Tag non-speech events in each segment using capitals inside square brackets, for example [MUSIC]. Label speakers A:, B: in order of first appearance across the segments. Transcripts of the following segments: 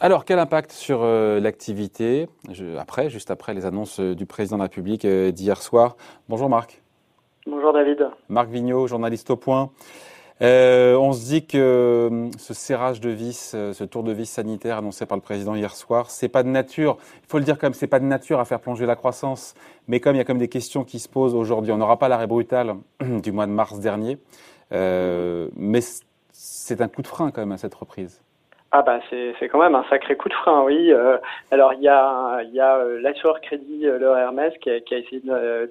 A: Alors, quel impact sur l'activité? Après, juste après les annonces du président de la République d'hier soir Bonjour Marc.
B: Bonjour David.
A: Marc Vigneault, journaliste au point. Euh, on se dit que euh, ce serrage de vis, euh, ce tour de vis sanitaire annoncé par le président hier soir, c'est pas de nature. Il faut le dire comme c'est pas de nature à faire plonger la croissance. Mais comme il y a comme des questions qui se posent aujourd'hui, on n'aura pas l'arrêt brutal [CLEARS THROAT] du mois de mars dernier. mais c'est un coup de frein quand même à cette reprise.
B: Ah bah c'est quand même un sacré coup de frein, oui. Euh, alors il y a y a euh, l'assureur crédit euh, le Hermès qui a, qui a essayé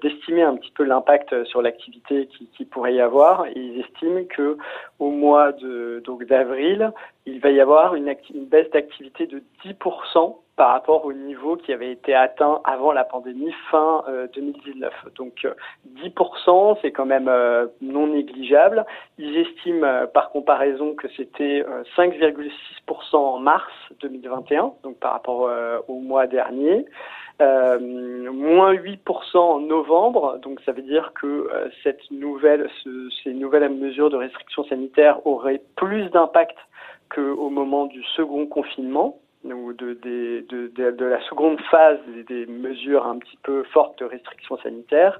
B: d'estimer un petit peu l'impact sur l'activité qui, qui, pourrait y avoir. Et ils estiment que au mois de donc d'avril, il va y avoir une, baisse d'activité de 10% par rapport au niveau qui avait été atteint avant la pandémie fin 2019. Euh, Donc 10%, euh, c'est quand même euh, non négligeable. Ils estiment par comparaison que c'était 5,6% en mars 2021, donc par rapport au mois dernier. moins 8% en novembre, donc ça veut dire que cette nouvelle, ces nouvelles mesures de restriction sanitaire auraient plus d'impact qu'au moment du second confinement ou de, de, de, de, la seconde phase des mesures un petit peu fortes de restrictions sanitaires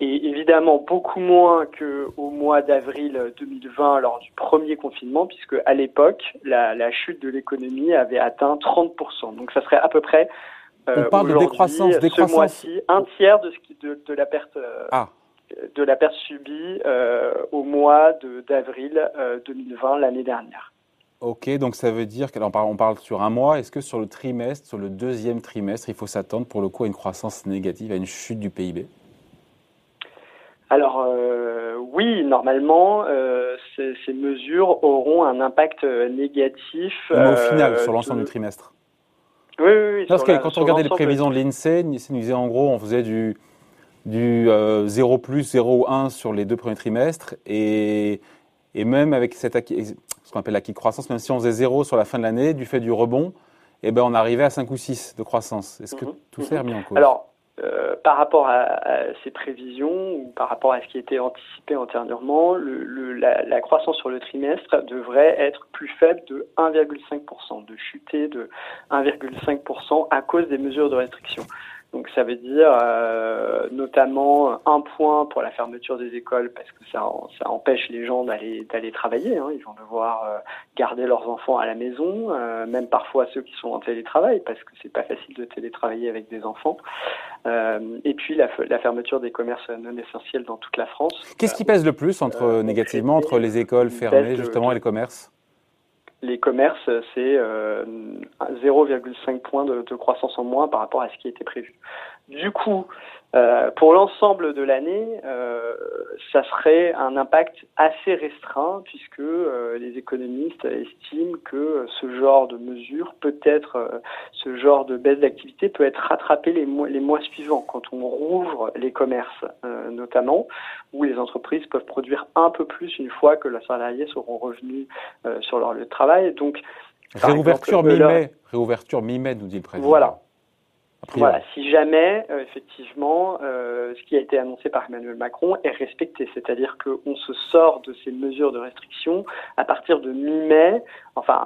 B: et évidemment beaucoup moins qu'au mois d'avril 2020 lors du premier confinement, puisque à l'époque, la, la, chute de l'économie avait atteint 30%. Donc ça serait à peu près
A: euh, On parle de décroissance, décroissance.
B: ce mois-ci, un tiers de, ce qui, de, de la perte euh, ah. de la perte subie euh, au mois d'avril 2020 l'année dernière.
A: Ok, donc ça veut dire qu'on parle, on parle sur un mois. Est-ce que sur le trimestre, sur le deuxième trimestre, il faut s'attendre pour le coup à une croissance négative, à une chute du PIB
B: alors euh, oui, normalement, euh, ces, ces, mesures auront un impact euh, négatif.
A: Mais au final, sur l'ensemble du trimestre.
B: Oui, oui, oui.
A: Parce que quand on regardait les prévisions de l'INSEE, l'INSEE nous disait en gros, on faisait du, du 0 plus, 0 1 sur les deux premiers trimestres. Et, et même avec cette, ce qu'on appelle l'acquis de croissance, même si on faisait zéro sur la fin de l'année, du fait du rebond, eh ben, on arrivait à 5 ou 6 de croissance. Est-ce que mhm. tout ça est remis en cause?
B: Alors, euh, par rapport à, ces prévisions ou par rapport à ce qui était anticipé antérieurement, le, la, la, croissance sur le trimestre devrait être plus faible de 1,5%, de chuter de 1,5% à cause des mesures de restriction. Donc ça veut dire euh, notamment un point pour la fermeture des écoles parce que ça, ça empêche les gens d'aller d'aller travailler. Hein. Ils vont devoir euh, garder leurs enfants à la maison, euh, même parfois ceux qui sont en télétravail parce que c'est pas facile de télétravailler avec des enfants. Et puis la, la, fermeture des commerces non essentiels dans toute la France.
A: Qu'est-ce qui pèse le plus entre négativement entre les écoles fermées justement et les commerces
B: les commerces, c'est 0,5 euh, points de, croissance en moins par rapport à ce qui était prévu. Du coup, euh, pour l'ensemble de l'année, euh, ça serait un impact assez restreint puisque euh, les économistes estiment que ce genre de mesure peut être, ce genre de baisse d'activité peut être rattrapé les mois, suivants quand on rouvre les commerces notamment, où les entreprises peuvent produire un peu plus une fois que les salariés seront revenus sur leur lieu de travail. Donc,
A: réouverture mi-mai, réouverture mi-mai, nous dit le président.
B: Voilà. Voilà, si jamais, euh, effectivement, euh, ce qui a été annoncé par Emmanuel Macron est respecté, c'est-à-dire qu'on se sort de ces mesures de restriction à partir de mi-mai, enfin,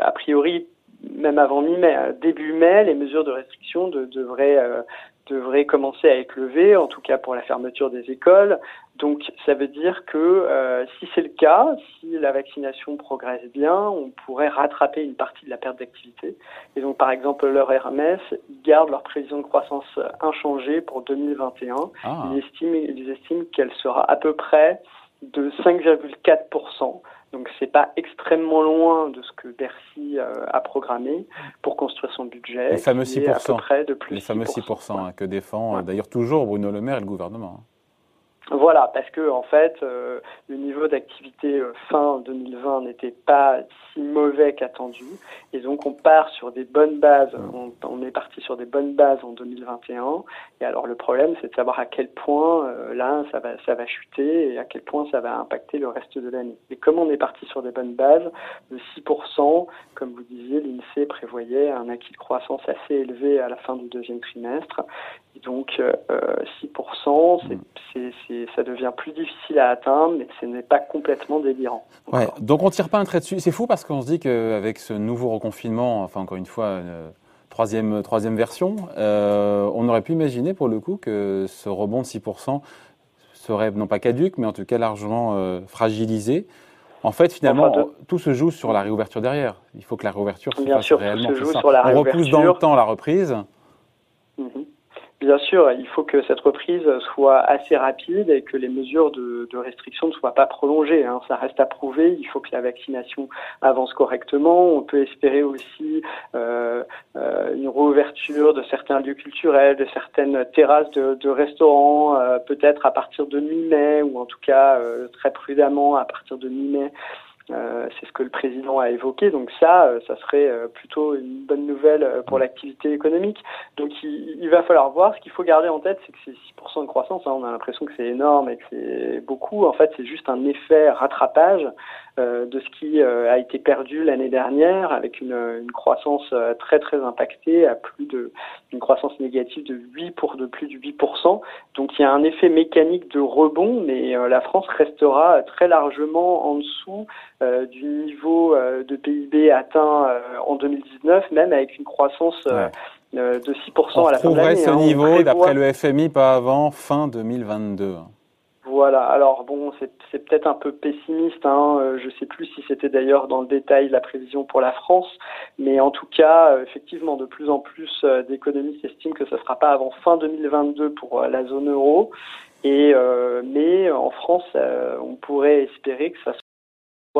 B: a priori, même avant mi-mai, euh, début mai, les mesures de restriction de, devraient, euh, devraient commencer à être levées, en tout cas pour la fermeture des écoles. Donc ça veut dire que euh, si c'est le cas, si la vaccination progresse bien, on pourrait rattraper une partie de la perte d'activité. Et donc par exemple leur RMS garde leur prévision de croissance inchangée pour 2021. Ah. Ils estiment, ils estiment qu'elle sera à peu près de 5,4%. Donc c'est pas extrêmement loin de ce que Bercy euh, a programmé pour construire son budget.
A: Les fameux 6%. À peu près de plus Les fameux 6%, hein, que défend d'ailleurs toujours Bruno Le Maire et le gouvernement.
B: Voilà, parce que en fait, euh, le niveau d'activité euh, fin 2020 n'était pas si mauvais qu'attendu, et donc on part sur des bonnes bases. On, on, est parti sur des bonnes bases en 2021. Et alors le problème, c'est de savoir à quel point euh, là ça va ça va chuter et à quel point ça va impacter le reste de l'année. Et comme on est parti sur des bonnes bases, de 6%, comme vous disiez, l'Insee prévoyait un acquis de croissance assez élevé à la fin du deuxième trimestre, Donc 6%, c'est, ça devient plus difficile à atteindre, mais ce n'est pas complètement délirant.
A: Ouais, donc on ne tire pas un trait dessus. C'est fou parce qu'on se dit qu'avec ce nouveau reconfinement, enfin encore une fois, troisième, troisième version, on aurait pu imaginer pour le coup que ce rebond de 6% serait non pas caduque, mais en tout cas largement fragilisé. En fait, finalement, tout se joue sur la réouverture derrière. Il faut que la réouverture se
B: Bien
A: fasse
B: sûr,
A: réellement.
B: Tout se joue sur la
A: On repousse dans le temps la reprise.
B: Bien sûr, il faut que cette reprise soit assez rapide et que les mesures de, restriction ne soient pas prolongées. Hein. Ça reste à prouver. Il faut que la vaccination avance correctement. On peut espérer aussi euh, euh, une réouverture de certains lieux culturels, de certaines terrasses de, restaurants, euh, peut-être à partir de mi-mai ou en tout cas très prudemment à partir de mi-mai. Euh, c'est ce que le président a évoqué. Donc ça, euh, ça serait euh, plutôt une bonne nouvelle pour l'activité économique. Donc il, il, va falloir voir. Ce qu'il faut garder en tête, c'est que c'est 6% de croissance. Hein, on a l'impression que c'est énorme et que c'est beaucoup. En fait, c'est juste un effet rattrapage euh, de ce qui euh, a été perdu l'année dernière, avec une, une croissance euh, très très impactée, à plus de une croissance négative de 8 pour de plus de 8%. Donc il y a un effet mécanique de rebond, mais la France restera très largement en dessous du niveau de PIB atteint en 2019, même avec une croissance de 6% à la fin de l'année.
A: ce
B: hein.
A: niveau, d'après le FMI, pas avant fin 2022.
B: Voilà. Alors bon, c'est peut-être un peu pessimiste. Hein. Euh, je ne sais plus si c'était d'ailleurs dans le détail la prévision pour la France, mais en tout cas, euh, effectivement, de plus en plus euh, d'économistes estiment que ce ne sera pas avant fin 2022 pour la zone euro. Et mais en France, on pourrait espérer que ça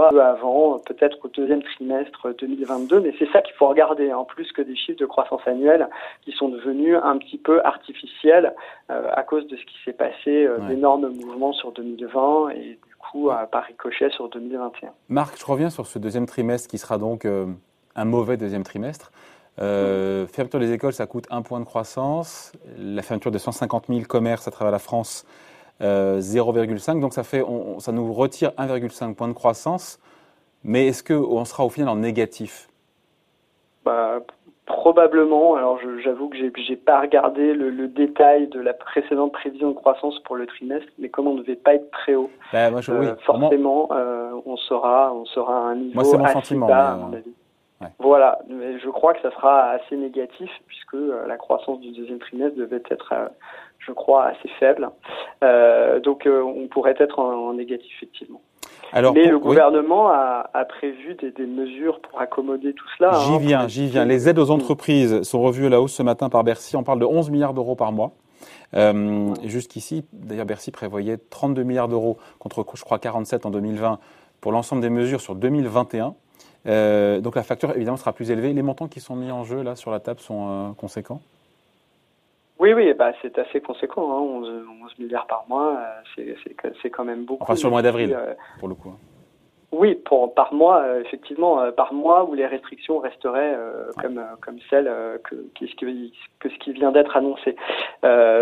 B: avant, peut-être au deuxième trimestre 2022, mais c'est ça qu'il faut regarder, en plus que des chiffres de croissance annuelle qui sont devenus un petit peu artificiels euh, à cause de ce qui s'est passé, euh, d'énormes mouvements sur 2020 et du coup à par ricochet sur 2021.
A: Marc, je reviens sur ce deuxième trimestre qui sera donc euh, un mauvais deuxième trimestre. Euh, fermeture des écoles, ça coûte un point de croissance. La fermeture de 150 000 commerces à travers la France, 0,5. Euh, Donc ça, fait, on, ça nous retire 1,5 point de croissance. Mais est-ce qu'on sera au final en négatif?
B: Bah, Probablement. Alors j'avoue que j'ai n'ai pas regardé le, détail de la précédente prévision de croissance pour le trimestre, mais comme on ne devait pas être très haut,
A: bah, moi, je, oui,
B: euh, forcément euh, on sera on sera à un niveau
A: moi, mon
B: assez
A: sentiment,
B: bas à mon avis. Ouais. Voilà, mais je crois que ça sera assez négatif puisque la croissance du deuxième trimestre devait être je crois, assez faible. Euh, donc euh, on pourrait être en, négatif, effectivement. Alors, Mais le gouvernement a, a, prévu des, des, mesures pour accommoder tout cela.
A: J'y
B: hein,
A: viens, j'y viens. Les aides aux entreprises sont revues à la hausse ce matin par Bercy. On parle de 11 milliards d'euros par mois. Euh, Jusqu'ici, d'ailleurs, Bercy prévoyait 32 milliards d'euros contre, je crois, 47 en 2020 pour l'ensemble des mesures sur 2021. Euh, donc la facture, évidemment, sera plus élevée. Les montants qui sont mis en jeu là sur la table sont euh, conséquents?
B: Oui, oui, bah, c'est assez conséquent, hein, 11, 11, milliards par mois, euh, c'est quand même beaucoup.
A: Enfin, sur le mois d'avril, pour le coup. Hein.
B: Oui, pour, par mois, euh, effectivement, euh, par mois où les restrictions resteraient euh, comme, comme celles que, que, que, ce qui vient d'être annoncé.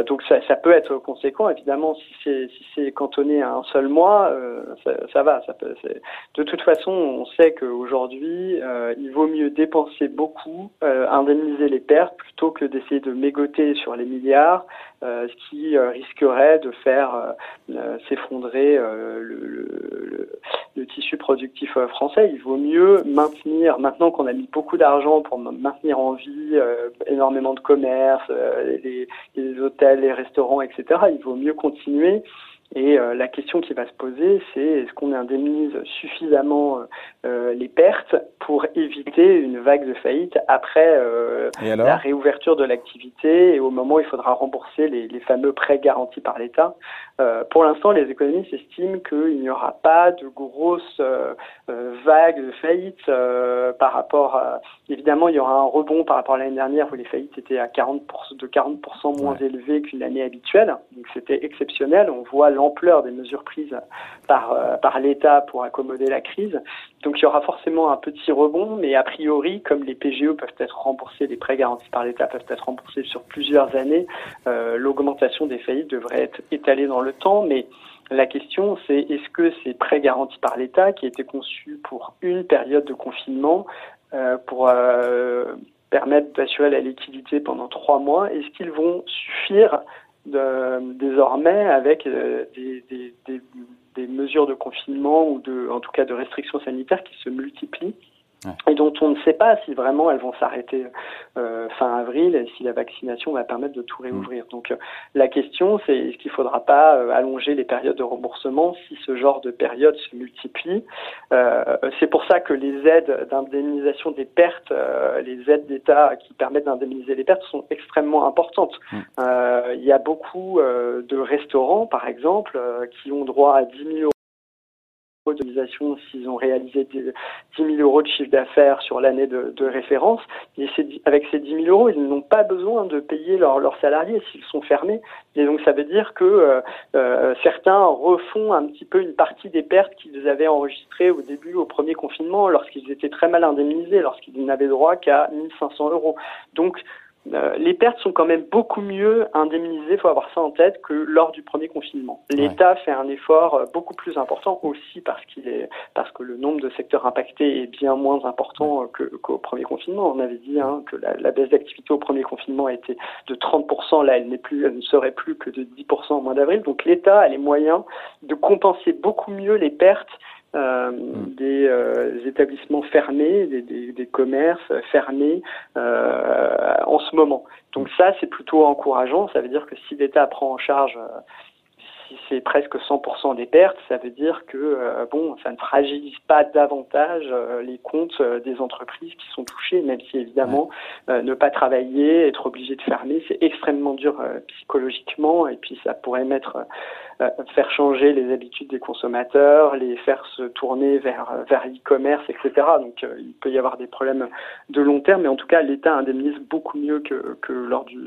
B: donc ça, ça, peut être conséquent, évidemment, si c'est si c'est cantonné à un seul mois, ça, ça, va. Ça peut, de toute façon, on sait qu'aujourd'hui, il vaut mieux dépenser beaucoup, indemniser les pertes, plutôt que d'essayer de mégoter sur les milliards, ce qui risquerait de faire s'effondrer le, le, le tissu productif euh, français. Il vaut mieux maintenir, maintenant qu'on a mis beaucoup d'argent pour maintenir en vie euh, énormément de commerces, euh, les, les, hôtels, les restaurants, etc., il vaut mieux continuer et euh, la question qui va se poser, c'est est-ce qu'on indemnise suffisamment euh, les pertes pour éviter une vague de faillite après euh, la réouverture de l'activité et au moment où il faudra rembourser les, les fameux prêts garantis par l'État? pour l'instant, les économistes estiment qu'il n'y aura pas de grosses vagues de faillite par rapport à... Évidemment, il y aura un rebond par rapport à l'année dernière où les faillites étaient à 40%, de 40% moins élevées qu'une année habituelle. Donc c'était exceptionnel. On voit l'ampleur des mesures prises par, euh, par l'État pour accommoder la crise. Donc il y aura forcément un petit rebond, mais a priori, comme les PGE peuvent être remboursés, les prêts garantis par l'État peuvent être remboursés sur plusieurs années, euh, l'augmentation des faillites devrait être étalée dans le temps, mais la question, c'est est-ce que ces prêts garantis par l'État, qui étaient conçus pour une période de confinement, euh, pour permettre d'assurer la liquidité pendant trois mois. Est-ce qu'ils vont suffire désormais avec des, des, des, des, mesures de confinement ou de, en tout cas de restrictions sanitaires qui se multiplient et dont on ne sait pas si vraiment elles vont s'arrêter euh, fin avril et si la vaccination va permettre de tout réouvrir. Donc euh, la question, c'est est-ce qu'il ne faudra pas euh, allonger les périodes de remboursement si ce genre de période se multiplie C'est pour ça que les aides d'indemnisation des pertes, les aides d'État qui permettent d'indemniser les pertes sont extrêmement importantes. Mm. Il y a beaucoup de restaurants, par exemple, qui ont droit à 10 000 euros d'organisation s'ils ont réalisé 10 000 euros de chiffre d'affaires sur l'année de, référence. Et avec ces 10 000 euros, ils n'ont pas besoin de payer leurs salariés s'ils sont fermés. Et donc ça veut dire que euh, euh, certains refont un petit peu une partie des pertes qu'ils avaient enregistrées au début, au premier confinement, lorsqu'ils étaient très mal indemnisés, lorsqu'ils n'avaient droit qu'à 1500 euros. Donc euh, les pertes sont quand même beaucoup mieux indemnisées, il faut avoir ça en tête, que lors du premier confinement. L'État fait un effort euh, beaucoup plus important aussi parce qu'il est parce que le nombre de secteurs impactés est bien moins important qu'au premier confinement. On avait dit hein, que la, baisse d'activité au premier confinement été de 30%, là elle n'est plus, elle ne serait plus que de 10% au mois d'avril. Donc l'État a les moyens de compenser beaucoup mieux les pertes euh, des euh, établissements fermés, des, des, des commerces fermés euh, en ce moment. Donc ça, c'est plutôt encourageant. Ça veut dire que si l'État prend en charge euh, si c'est presque 100% des pertes, ça veut dire que euh, bon, ça ne fragilise pas davantage euh, les comptes des entreprises qui sont touchées, même si évidemment ne pas travailler, être obligé de fermer, c'est extrêmement dur psychologiquement et puis ça pourrait mettre faire changer les habitudes des consommateurs, les faire se tourner vers, vers l'e-commerce, etc. Donc euh, il peut y avoir des problèmes de long terme, mais en tout cas l'État indemnise beaucoup mieux que, que lors du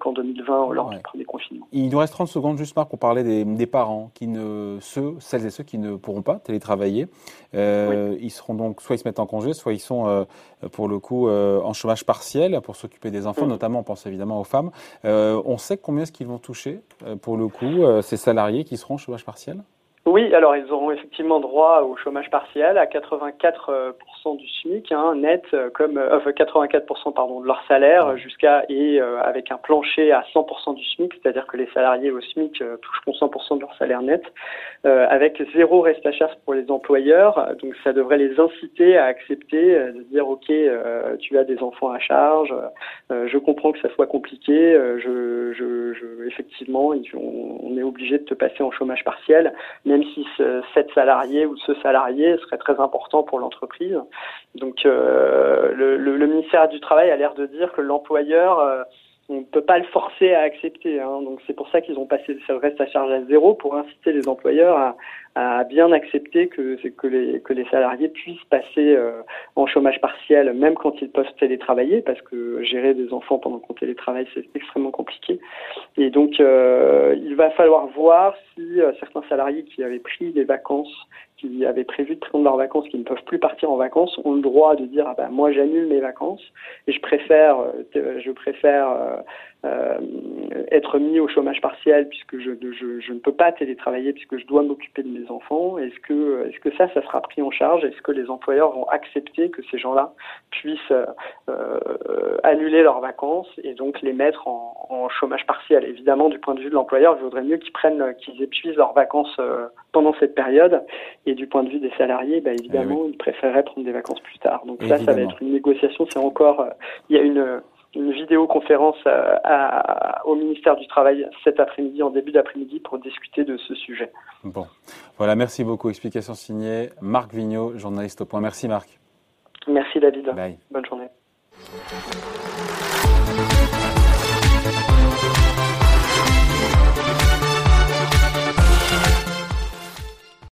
B: qu'en 2020 lors du premier confinement.
A: Il nous reste 30 secondes juste Marc pour parler des, des, parents qui ne ceux celles et ceux qui ne pourront pas télétravailler. Euh, Ils seront donc soit ils se mettent en congé, soit ils sont euh, pour le coup en chômage partiel pour s'occuper des enfants, mm. notamment on pense évidemment aux femmes. on sait combien est-ce qu'ils vont toucher pour le coup ces salariés qui seront au chômage partiel?
B: Oui, alors ils auront effectivement droit au chômage partiel à 84% du SMIC, hein, net, euh, comme euh, 84% pardon de leur salaire, jusqu'à et euh, avec un plancher à 100% du SMIC, c'est-à-dire que les salariés au SMIC euh, toucheront 100% de leur salaire net, avec zéro reste à charge pour les employeurs. Donc ça devrait les inciter à accepter de dire ok, tu as des enfants à charge, je comprends que ça soit compliqué, je, je, je effectivement on, est obligé de te passer en chômage partiel même si ce, cette salarié ou ce salarié serait très important pour l'entreprise. Donc euh, le, le, ministère du Travail a l'air de dire que l'employeur euh, on ne peut pas le forcer à accepter. Hein. Donc c'est pour ça qu'ils ont passé le reste à charge à zéro pour inciter les employeurs à, bien accepter que, que, les, que les salariés puissent passer euh, en chômage partiel, même quand ils peuvent télétravailler, parce que gérer des enfants pendant qu'on télétravaille, c'est extrêmement compliqué. Et donc, euh, il va falloir voir si euh, certains salariés qui avaient pris des vacances qui avaient prévu de prendre leurs vacances, qui ne peuvent plus partir en vacances, ont le droit de dire ah ben moi j'annule mes vacances et je préfère euh, je préfère euh, euh, être mis au chômage partiel puisque je, je, je, ne peux pas télétravailler puisque je dois m'occuper de mes enfants. Est-ce que est-ce que ça ça sera pris en charge? Est-ce que les employeurs vont accepter que ces gens-là puissent euh, annuler leurs vacances et donc les mettre en, en, chômage partiel? Évidemment, du point de vue de l'employeur, il vaudrait mieux qu'ils prennent qu'ils épuisent leurs vacances pendant cette période et du point de vue des salariés, bah, évidemment, eh ils préféreraient prendre des vacances plus tard. Donc ça, ça va être une négociation. C'est encore, euh, il y a une, une vidéoconférence euh, à, au ministère du Travail cet après-midi, en début d'après-midi, pour discuter de ce sujet.
A: Bon, voilà, merci beaucoup. Explication signée Marc Vigneault, journaliste au point. Merci Marc.
B: Merci David. Bonne journée.